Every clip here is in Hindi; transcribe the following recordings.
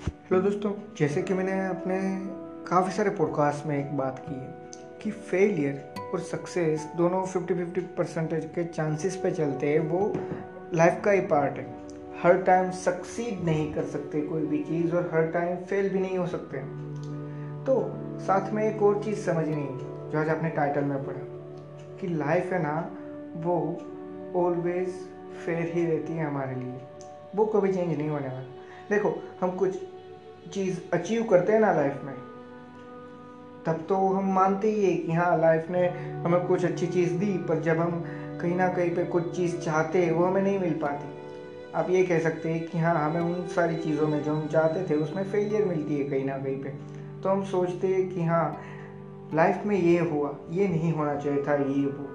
हेलो दोस्तों, जैसे कि मैंने अपने काफ़ी सारे पॉडकास्ट में एक बात की है कि फेलियर और सक्सेस दोनों 50-50 परसेंटेज के चांसेस पे चलते हैं, वो लाइफ का ही पार्ट है। हर टाइम सक्सीड नहीं कर सकते कोई भी चीज़ और हर टाइम फेल भी नहीं हो सकते। तो साथ में एक और चीज़ समझनी जो आज आपने टाइटल में पढ़ा, कि लाइफ है ना, वो ऑलवेज फेयर ही रहती है हमारे लिए। वो कभी चेंज नहीं होने वाला। देखो, हम कुछ चीज़ अचीव करते हैं ना लाइफ में। तब तो हम मानते ही है कि हाँ लाइफ ने हमें कुछ अच्छी चीज़ दी, पर जब हम कहीं ना कहीं पे कुछ चीज़ चाहते हैं, वो हमें नहीं मिल पाती। आप ये कह सकते हैं कि हाँ हमें उन सारी चीज़ों में जो हम चाहते थे, उसमें फेलियर मिलती है कहीं ना कहीं पे। तो हम सोचते हैं कि हाँ लाइफ में ये हुआ, ये नहीं होना चाहिए था, ये वो।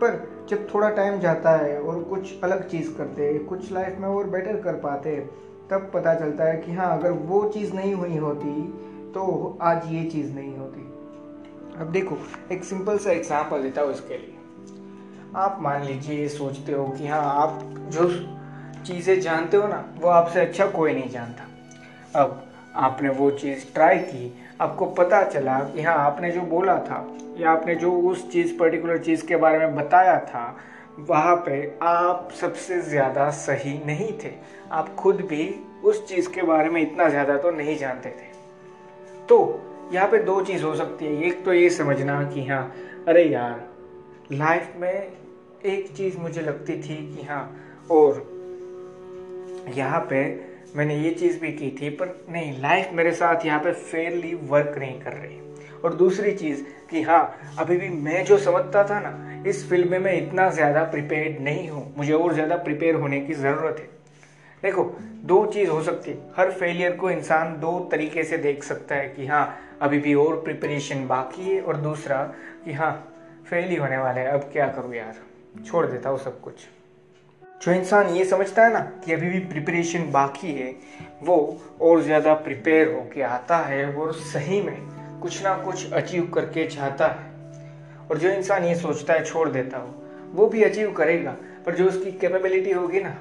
पर जब थोड़ा टाइम जाता है और कुछ अलग चीज़ करते हैं, कुछ लाइफ में और बेटर कर पाते हैं तब पता चलता है कि हाँ अगर वो चीज़ नहीं हुई होती तो आज ये चीज़ नहीं होती। अब देखो, एक सिंपल सा एग्ज़ाम्पल देता हूँ इसके लिए। आप मान लीजिए, ये सोचते हो कि हाँ आप जो चीज़ें जानते हो ना, वो आपसे अच्छा कोई नहीं जानता। अब आपने वो चीज़ ट्राई की, आपको पता चला कि हाँ आपने जो बोला था, या आपने जो उस चीज़ पर्टिकुलर चीज़ के बारे में बताया था वहाँ पे आप सबसे ज़्यादा सही नहीं थे। आप खुद भी उस चीज़ के बारे में इतना ज़्यादा तो नहीं जानते थे। तो यहाँ पे दो चीज़ हो सकती है। एक तो ये समझना कि हाँ अरे यार लाइफ में एक चीज़ मुझे लगती थी कि हाँ और यहाँ पे मैंने ये चीज़ भी की थी, पर नहीं लाइफ मेरे साथ यहाँ पे फेयरली वर्क नहीं कर रही। और दूसरी चीज़ कि हाँ अभी भी मैं जो समझता था ना इस फ़ील्ड में मैं इतना ज़्यादा प्रिपेयर्ड नहीं हूँ। मुझे और ज़्यादा प्रिपेयर होने की ज़रूरत है। देखो, दो चीज़ हो सकती है। हर फेलियर को इंसान दो तरीके से देख सकता है कि हाँ अभी भी और प्रिपरेशन बाकी है और दूसरा कि हाँ फेल ही होने वाला है। अब क्या करूँ यार? छोड़ देता हूँ सब कुछ। जो इंसान ये समझता है ना कि अभी भी प्रिपरेशन बाकी है, वो और ज़्यादा प्रिपेयर होके आता है और सही में कुछ ना कुछ अचीव करके चाहता है। और जो इंसान ये सोचता है, छोड़ देता हो, वो भी अचीव करेगा। पर जो उसकी कैपेबिलिटी होगी ना,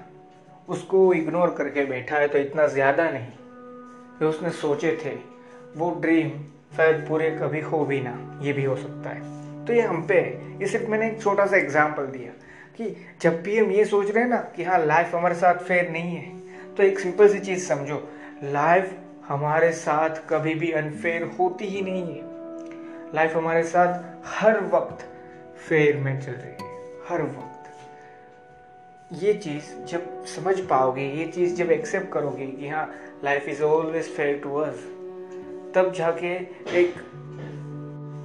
उसको इग्नोर करके बैठा है तो इतना ज़्यादा नहीं। जो उसने सोचे थे, वो ड्रीम शायद पूरे कभी हो भी ना, ये भी हो सकता है। तो ये हम पे है। ये सिर्फ़ मैंने एक छोटा सा एग्ज़ाम्पल दिया कि जब भी हम ये सोच रहे हैं ना कि हाँ लाइफ हमारे साथ फेयर नहीं है तो एक सिंपल सी चीज़ समझो। लाइफ हमारे साथ कभी भी अनफेयर होती ही नहीं है। लाइफ हमारे साथ हर वक्त फेयर में चल रही है, हर वक्त। ये चीज़ जब समझ पाओगे, ये चीज़ जब एक्सेप्ट करोगे कि हाँ life is always fair to us तब जाके एक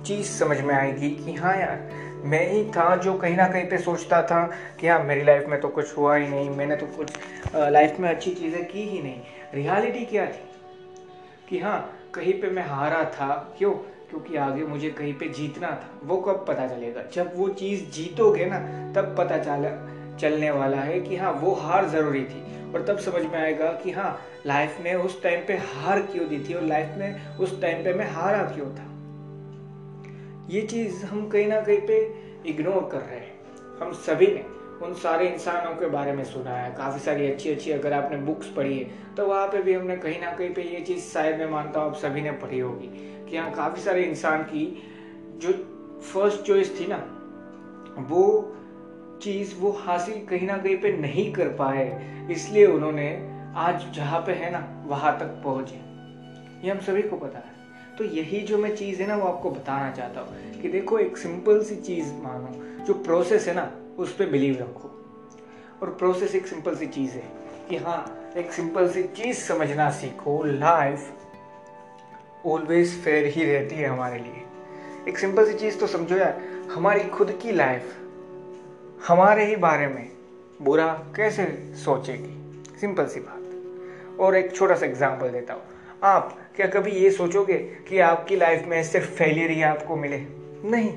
चीज़ समझ में आएगी कि हाँ यार, मैं ही था जो कहीं ना कहीं पे सोचता था कि हाँ मेरी लाइफ में तो कुछ हुआ ही नहीं, मैंने तो कुछ लाइफ में अच्छी चीज़ें की ही नहीं। रियलिटी क्या थी? कि हाँ कहीं पे मैं हारा था, क्यों? क्योंकि आगे मुझे कहीं पे जीतना था, वो कब पता चलेगा? जब वो चीज़ जीतोगे ना, तब पता चला, चलने वाला है कि हाँ वो हार ज़रूरी थी। और तब समझ में आएगा कि हाँ लाइफ में उस टाइम पे हार क्यों दी थी और लाइफ में उस टाइम पे मैं हारा क्यों था? ये चीज़ हम कहीं ना कहीं पे इग्नोर कर रहे हैं। हम सभी ने उन सारे इंसानों के बारे में सुना है। काफ़ी सारी अच्छी अच्छी अगर आपने बुक्स पढ़ी है तो वहाँ पे भी हमने कहीं ना कहीं पे ये चीज़ शायद मैं मानता हूँ आप सभी ने पढ़ी होगी। कि यहाँ काफ़ी सारे इंसान की जो फ़र्स्ट चॉइस थी ना, वो चीज़ वो हासिल कहीं ना कहीं पे नहीं कर पाए। इसलिए उन्होंने आज जहाँ पे है ना, वहाँ तक पहुँचे। ये हम सभी को पता है। तो यही जो मैं चीज़ है ना, वो आपको बताना चाहता हूँ कि देखो, एक सिंपल सी चीज़ मानो, जो प्रोसेस है ना, उस पर बिलीव रखो। और प्रोसेस एक सिंपल सी चीज़ है कि हाँ एक सिंपल सी चीज़ समझना सीखो लाइफ ऑलवेज फेयर ही रहती है हमारे लिए। एक सिंपल सी चीज़ तो समझो यार, हमारी खुद की लाइफ हमारे ही बारे में बुरा कैसे सोचेगी? सिंपल सी बात। और एक छोटा सा एग्ज़ाम्पल देता हूँ। आप क्या कभी ये सोचोगे कि आपकी लाइफ में सिर्फ़ फेलियर ही आपको मिले? नहीं।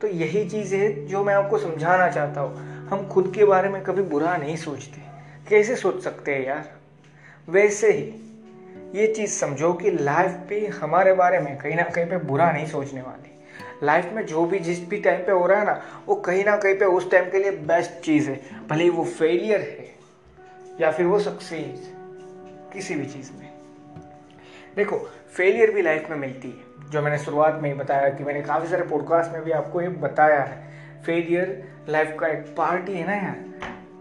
तो यही चीज़ है जो मैं आपको समझाना चाहता हूँ। हम खुद के बारे में कभी बुरा नहीं सोचते। कैसे सोच सकते हैं यार? वैसे ही ये चीज़ समझो कि लाइफ पे हमारे बारे में कहीं ना कहीं पे बुरा नहीं सोचने वाली। लाइफ में जो भी जिस भी टाइम पे हो रहा है ना, वो कहीं ना कहीं पे उस टाइम के लिए बेस्ट चीज़ है। भले ही वो फेलियर है, या फिर वो सक्सेस किसी भी चीज़ में। देखो फेलियर भी लाइफ में मिलती है। जो मैंने शुरुआत में ही बताया कि मैंने काफ़ी सारे पॉडकास्ट में भी आपको ये बताया है। फेलियर लाइफ का एक पार्ट ही है ना यार।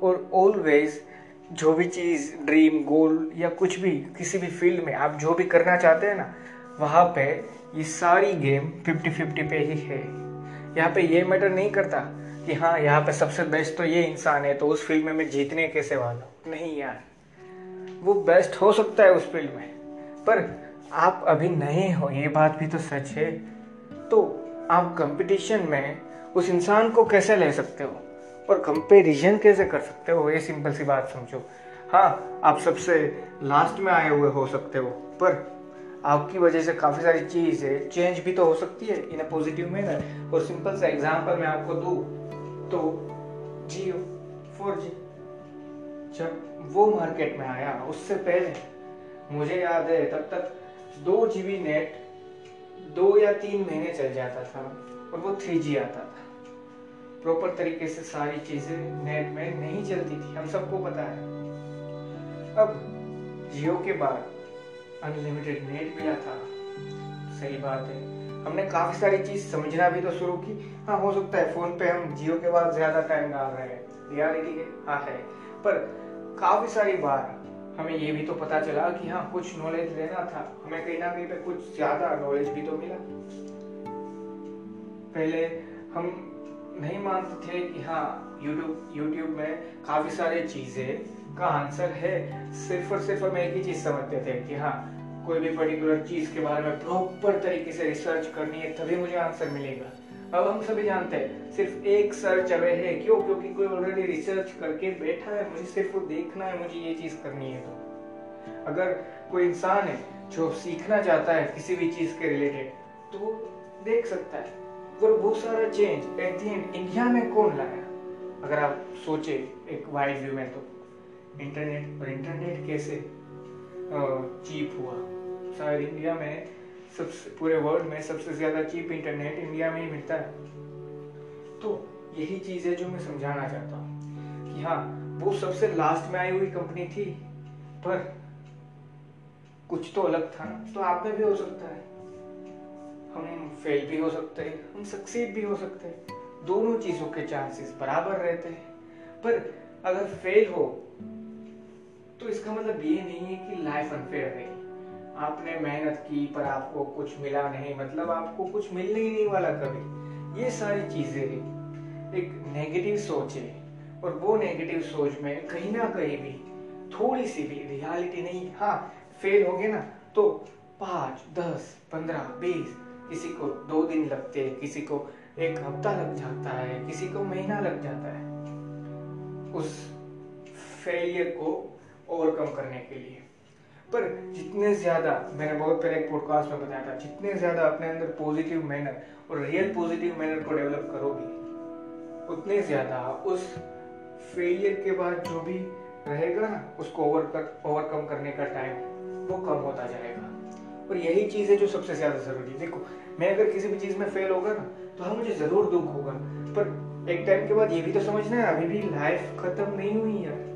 और ऑलवेज जो भी चीज़ ड्रीम गोल या कुछ भी, किसी भी फ़ील्ड में आप जो भी करना चाहते हैं ना, वहाँ पे ये सारी गेम फिफ्टी फिफ्टी पे ही है। यहाँ पे ये मैटर नहीं करता कि हाँ यहाँ पे सबसे बेस्ट तो ये इंसान है तो उस फ़ील्ड में मैं जीतने कैसे वाला नहीं यार। वो बेस्ट हो सकता है उस फ़ील्ड में, पर आप अभी नए हो, ये बात भी तो सच है। तो आप कंपटीशन में उस इंसान को कैसे ले सकते हो? और कंपेरिजन कैसे कर सकते हो? ये सिंपल सी बात समझो। हाँ आप सबसे लास्ट में आए हुए हो सकते हो, पर आपकी वजह से काफ़ी सारी चीज़ चेंज भी तो हो सकती है इन अ पॉजिटिव मैनर और सिंपल सा एग्जांपल मैं आपको दूँ तो जियो फोर जी जब वो मार्केट में आया, उससे पहले, मुझे याद है, तब तक दो जीबी नेट दो या तीन महीने चल जाता था, और वो थ्री जी आता था। प्रॉपर तरीके से सारी चीज़ें नेट में नहीं चलती थी। हम सबको पता है। अब जियो के बाद अनलिमिटेड नेट मिला था। सही बात है। हमने काफ़ी सारी चीज़ समझना भी तो शुरू की। हाँ हो सकता है फ़ोन पे हम जियो के बाद ज़्यादा टाइम डाल रहे हैं। रियलिटी है। हाँ है। पर काफ़ी सारी बार हमें ये भी तो पता चला कि हाँ कुछ नॉलेज लेना था। हमें कहीं ना कहीं पे कुछ ज़्यादा नॉलेज भी तो मिला। पहले हम नहीं मानते थे कि हाँ यूट्यूब यूट्यूब में काफ़ी सारे चीज़ें का आंसर है। सिर्फ़ और सिर्फ़ हम एक ही चीज़ समझते थे कि हाँ कोई भी पर्टिकुलर चीज़ के बारे में प्रॉपर तरीके से रिसर्च करनी है, तभी मुझे आंसर मिलेगा। अब हम सभी जानते हैं, सिर्फ़ एक सर्च अवे है, क्यों? क्योंकि कोई ऑलरेडी रिसर्च करके बैठा है, मुझे सिर्फ़ वो देखना है, मुझे ये चीज़ करनी है तो। अगर कोई इंसान है जो सीखना चाहता है किसी भी चीज़ के रिलेटेड तो देख सकता है। और बहुत सारा change at the end India में कौन लाया? अगर आप सोचे एक वाइड व्यू में तो। इंटरनेट और इंटरनेट कैसे चीप हुआ? शायद इंडिया में सबसे, पूरे वर्ल्ड में सबसे ज़्यादा चीप इंटरनेट इंडिया में ही मिलता है। तो यही चीज़ है जो मैं समझाना चाहता हूँ कि हाँ वो सबसे लास्ट में आई हुई कंपनी थी, पर कुछ तो अलग था। ना तो आप में भी हो सकता है। हम फेल भी हो सकते हैं, हम सक्सीड भी हो सकते हैं। दोनों चीज़ों के चांसेस बराबर रहते हैं। पर अगर फेल हो तो इसका मतलब ये नहीं है कि लाइफ अनफेयर है आपने मेहनत की, पर आपको कुछ मिला नहीं। मतलब आपको कुछ मिलने ही नहीं वाला कभी। ये सारी चीज़ें एक नेगेटिव सोच है। और वो नेगेटिव सोच में कहीं ना कहीं भी थोड़ी सी भी रियलिटी नहीं। हाँ फेल हो गए ना तो पाँच, दस, पंद्रह, बीस किसी को दो दिन लगते हैं, किसी को एक हफ़्ता लग जाता है, किसी को महीना लग जाता है, उस फेलियर को ओवरकम करने के लिए। पर जितने ज़्यादा, मैंने बहुत पहले एक पॉडकास्ट में बताया था, जितने ज़्यादा अपने अंदर पॉजिटिव मैनर और रियल पॉजिटिव मैनर को डेवलप करोगे, उतने ज़्यादा उस फेलियर के बाद जो भी रहेगा ना, उसको ओवर ओवरकम करने का टाइम वो कम होता जाएगा। और यही चीज़ है जो सबसे ज़्यादा ज़रूरी है। देखो, मैं अगर किसी भी चीज़ में फेल होगा ना तो हाँ मुझे ज़रूर दुख होगा। पर एक टाइम के बाद ये भी तो समझना है, अभी भी लाइफ खत्म नहीं हुई है।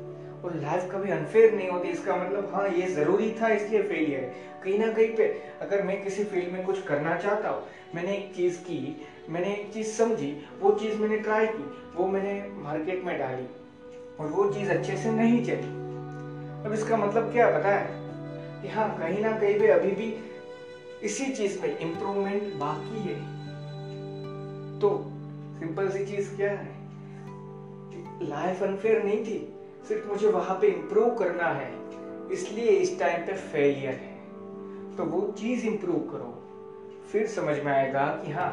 और लाइफ कभी अनफेयर नहीं होती, इसका मतलब हाँ ये ज़रूरी था, इसलिए फेलियर है। कहीं ना कहीं पे अगर मैं किसी फ़ील्ड में कुछ करना चाहता हूँ, मैंने एक चीज़ की, मैंने एक चीज़ समझी, वो चीज़ मैंने ट्राई की, वो मैंने मार्केट में डाली, और वो चीज़ अच्छे से नहीं चली। अब इसका मतलब क्या पता है? कि हाँ कहीं ना कहीं पे अभी भी इसी चीज़ में इम्प्रूवमेंट बाकी है। तो सिंपल सी चीज़ क्या है लाइफ अनफेयर नहीं थी, सिर्फ़ मुझे वहाँ पे इम्प्रूव करना है, इसलिए इस टाइम पे फेलियर है। तो वो चीज़ इम्प्रूव करो। फिर समझ में आएगा कि हाँ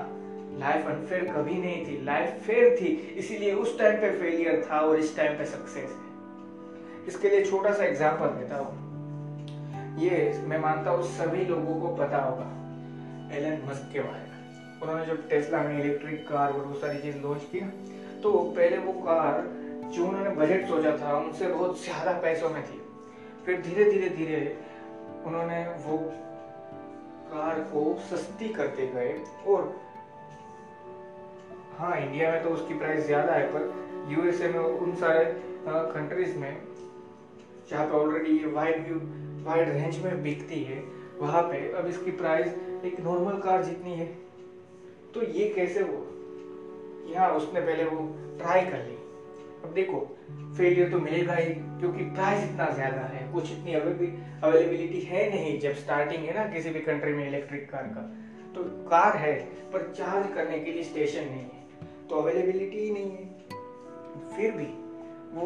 लाइफ अनफेयर कभी नहीं थी लाइफ फेयर थी, इसीलिए उस टाइम पे फेलियर था और इस टाइम पे सक्सेस है। इसके लिए छोटा सा एग्ज़ाम्पल देता हूँ। ये मैं मानता हूँ सभी लोगों को पता होगा। एलन मस्क के बारे में। उन्होंने जब टेस्ला में इलेक्ट्रिक कार और वो सारी चीज़ लॉन्च की तो पहले वो कार जो उन्होंने बजट सोचा था उनसे बहुत ज़्यादा पैसों में थी। फिर धीरे धीरे धीरे उन्होंने वो कार को सस्ती करते गए और हाँ इंडिया में तो उसकी प्राइस ज़्यादा है पर यूएसए में उन सारे कंट्रीज़ में जहाँ पे ऑलरेडी ये वाइड व्यू वाइड रेंज में बिकती है, वहाँ पे। अब इसकी प्राइस एक नॉर्मल कार जितनी है तो ये कैसे वो यहाँ उसने पहले वो ट्राई कर ली। अब देखो फेलियर तो मिलेगा ही, क्योंकि प्राइस इतना ज़्यादा है, कुछ इतनी अवेलेबिलिटी है नहीं। जब स्टार्टिंग है ना किसी भी कंट्री में इलेक्ट्रिक कार का तो कार है, पर चार्ज करने के लिए स्टेशन नहीं है तो अवेलेबिलिटी ही नहीं है। फिर भी वो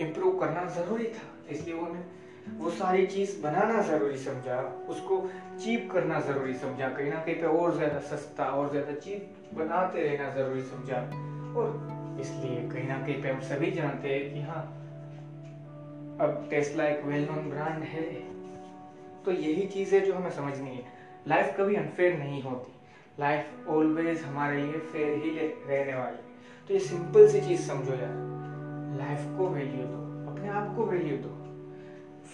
इम्प्रूव करना ज़रूरी था, इसलिए उन्होंने वो सारी चीज़ बनाना ज़रूरी समझा, उसको चीप करना ज़रूरी समझा, कहीं ना कहीं पे और ज़्यादा सस्ता, और ज़्यादा चीप बनाते रहना ज़रूरी समझा। और इसलिए कहीं ना कहीं पे हम सभी जानते हैं कि हाँ अब टेस्ला एक वेल नोन ब्रांड है तो यही चीज़ है जो हमें समझनी है। लाइफ कभी अनफेयर नहीं होती। लाइफ ऑलवेज हमारे लिए फेयर ही रहने वाली तो ये सिंपल सी चीज़ समझो यार। लाइफ को वैल्यू दो, अपने आप को वैल्यू दो।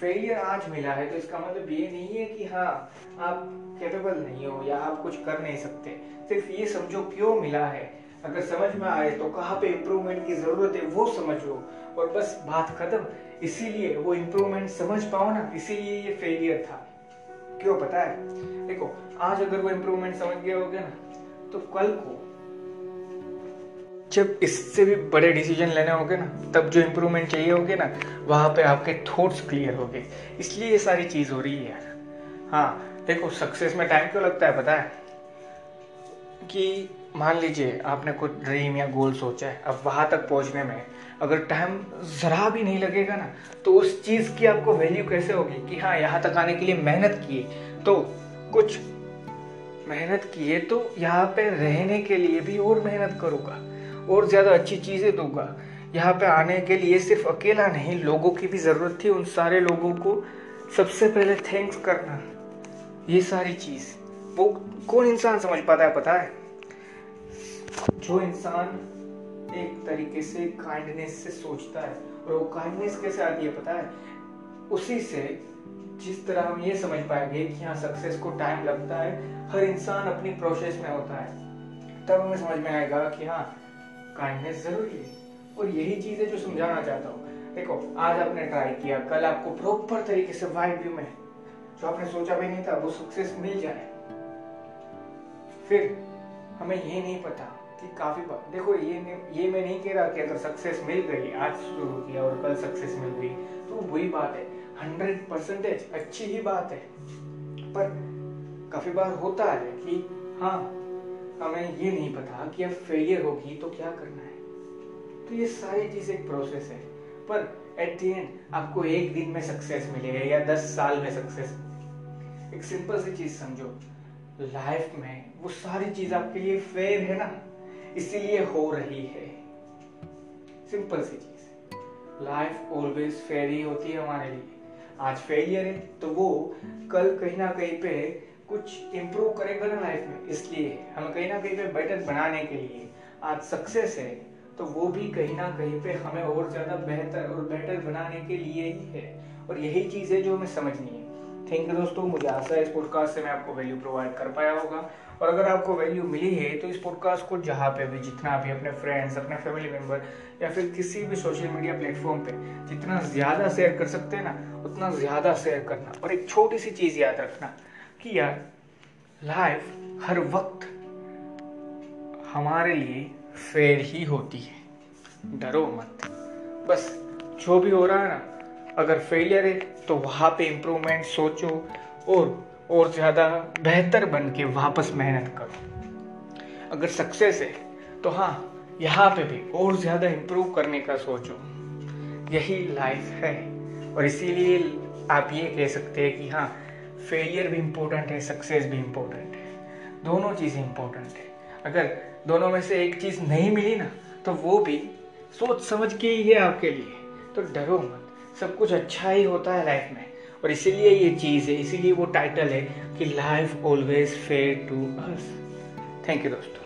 फेलियर आज मिला है तो इसका मतलब ये नहीं है कि हाँ आप कैपेबल नहीं हो या आप कुछ कर नहीं सकते। सिर्फ़ ये समझो क्यों मिला है। अगर समझ में आए तो कहाँ पे इम्प्रूवमेंट की ज़रूरत है, वो समझो। और बस बात खत्म। इसीलिए वो इम्प्रूवमेंट समझ पाओ ना, इसीलिए ये फेलियर था। क्यों पता है? देखो, आज अगर वो इम्प्रूवमेंट समझ गए होगे ना तो कल को जब इससे भी बड़े डिसीज़न लेने होंगे ना, तब जो इम्प्रूवमेंट चाहिए होगे ना, वहाँ पे आपके थॉट्स क्लियर हो गए इसलिए ये सारी चीज़ हो रही है यार। हाँ देखो सक्सेस में टाइम क्यों लगता है, पता है? कि मान लीजिए, आपने कुछ ड्रीम या गोल सोचा है, अब वहाँ तक पहुँचने में, अगर टाइम ज़रा भी नहीं लगेगा ना तो उस चीज़ की आपको वैल्यू कैसे होगी? कि हाँ यहाँ तक आने के लिए मेहनत किए तो कुछ मेहनत किए तो यहाँ पे रहने के लिए भी और मेहनत करूँगा। और ज़्यादा अच्छी चीज़ें दूँगा। यहाँ पे आने के लिए सिर्फ़ अकेला नहीं, लोगों की भी ज़रूरत थी उन सारे लोगों को। सबसे पहले थैंक्स करना, ये सारी चीज़। वो कौन इंसान समझ पाता है, पता है? जो इंसान एक तरीके से काइंडनेस से सोचता है, और वो काइंडनेस कैसे आती है, पता है? उसी से जिस तरह हम ये समझ पाएँगे कि हाँ सक्सेस को टाइम लगता है, हर इंसान अपनी प्रोसेस में होता है। तब हमें समझ में आएगा कि हाँ काइंडनेस ज़रूरी है। और यही चीज़ है जो समझाना चाहता हूँ। देखो, आज आपने ट्राई किया, कल आपको प्रॉपर तरीके से वाइड व्यू में जो आपने सोचा भी नहीं था, वो सक्सेस मिल जाए। फिर हमें ये नहीं पता कि काफ़ी बार देखो, ये ये मैं नहीं कह रहा कि अगर सक्सेस मिल गई, आज शुरू किया और कल सक्सेस मिल गई तो वही बात है। हंड्रेड परसेंटेज अच्छी ही बात है। पर काफ़ी बार होता है कि हाँ हमें ये नहीं पता कि अब फेलियर होगी तो क्या करना है। तो ये सारी चीज़ एक प्रोसेस है। पर एट द एंड आपको एक दिन में सक्सेस मिलेगा या दस साल में सक्सेस एक सिंपल सी चीज़ समझो। लाइफ में वो सारी चीज़ आपके लिए फेयर है ना? इसीलिए हो रही है। सिंपल सी चीज़। लाइफ ऑलवेज फेयर ही होती है हमारे लिए। आज फेलियर है तो वो कल कहीं ना कहीं पे कुछ इम्प्रूव करेगा ना लाइफ में, इसलिए हमें कहीं ना कहीं पे बेटर बनाने के लिए आज सक्सेस है तो वो भी कहीं ना कहीं पे हमें और ज़्यादा बेहतर और बेटर बनाने के लिए ही है। और यही चीज़ है जो हमें समझनी है। थैंक यू दोस्तों, मुझे आशा है इस पॉडकास्ट से मैं आपको वैल्यू प्रोवाइड कर पाया होगा। और अगर आपको वैल्यू मिली है तो इस पॉडकास्ट को जहाँ पे भी, जितना भी अपने फ्रेंड्स अपने फैमिली मेंबर या फिर किसी भी सोशल मीडिया प्लेटफॉर्म पे जितना ज़्यादा शेयर कर सकते हैं ना, उतना ज़्यादा शेयर करना। और एक छोटी सी चीज़ याद रखना कि यार लाइफ हर वक्त हमारे लिए फेयर ही होती है। डरो मत। बस जो भी हो रहा है ना, अगर फेलियर है तो वहाँ पे इम्प्रूवमेंट सोचो और और ज़्यादा बेहतर बन के वापस मेहनत करो। अगर सक्सेस है तो हाँ यहाँ पे भी और ज़्यादा इम्प्रूव करने का सोचो। यही लाइफ है। और इसीलिए आप ये कह सकते हैं कि हाँ फेलियर भी इम्पोर्टेंट है सक्सेस भी इम्पोर्टेंट है। दोनों चीज़ें इम्पोर्टेंट है। अगर दोनों में से एक चीज़ नहीं मिली ना तो वो भी सोच समझ के ही है आपके लिए। तो डरो मत। सब कुछ अच्छा ही होता है लाइफ में। और इसीलिए ये चीज़ है, इसीलिए वो टाइटल है कि life always fair to us thank you दोस्तों।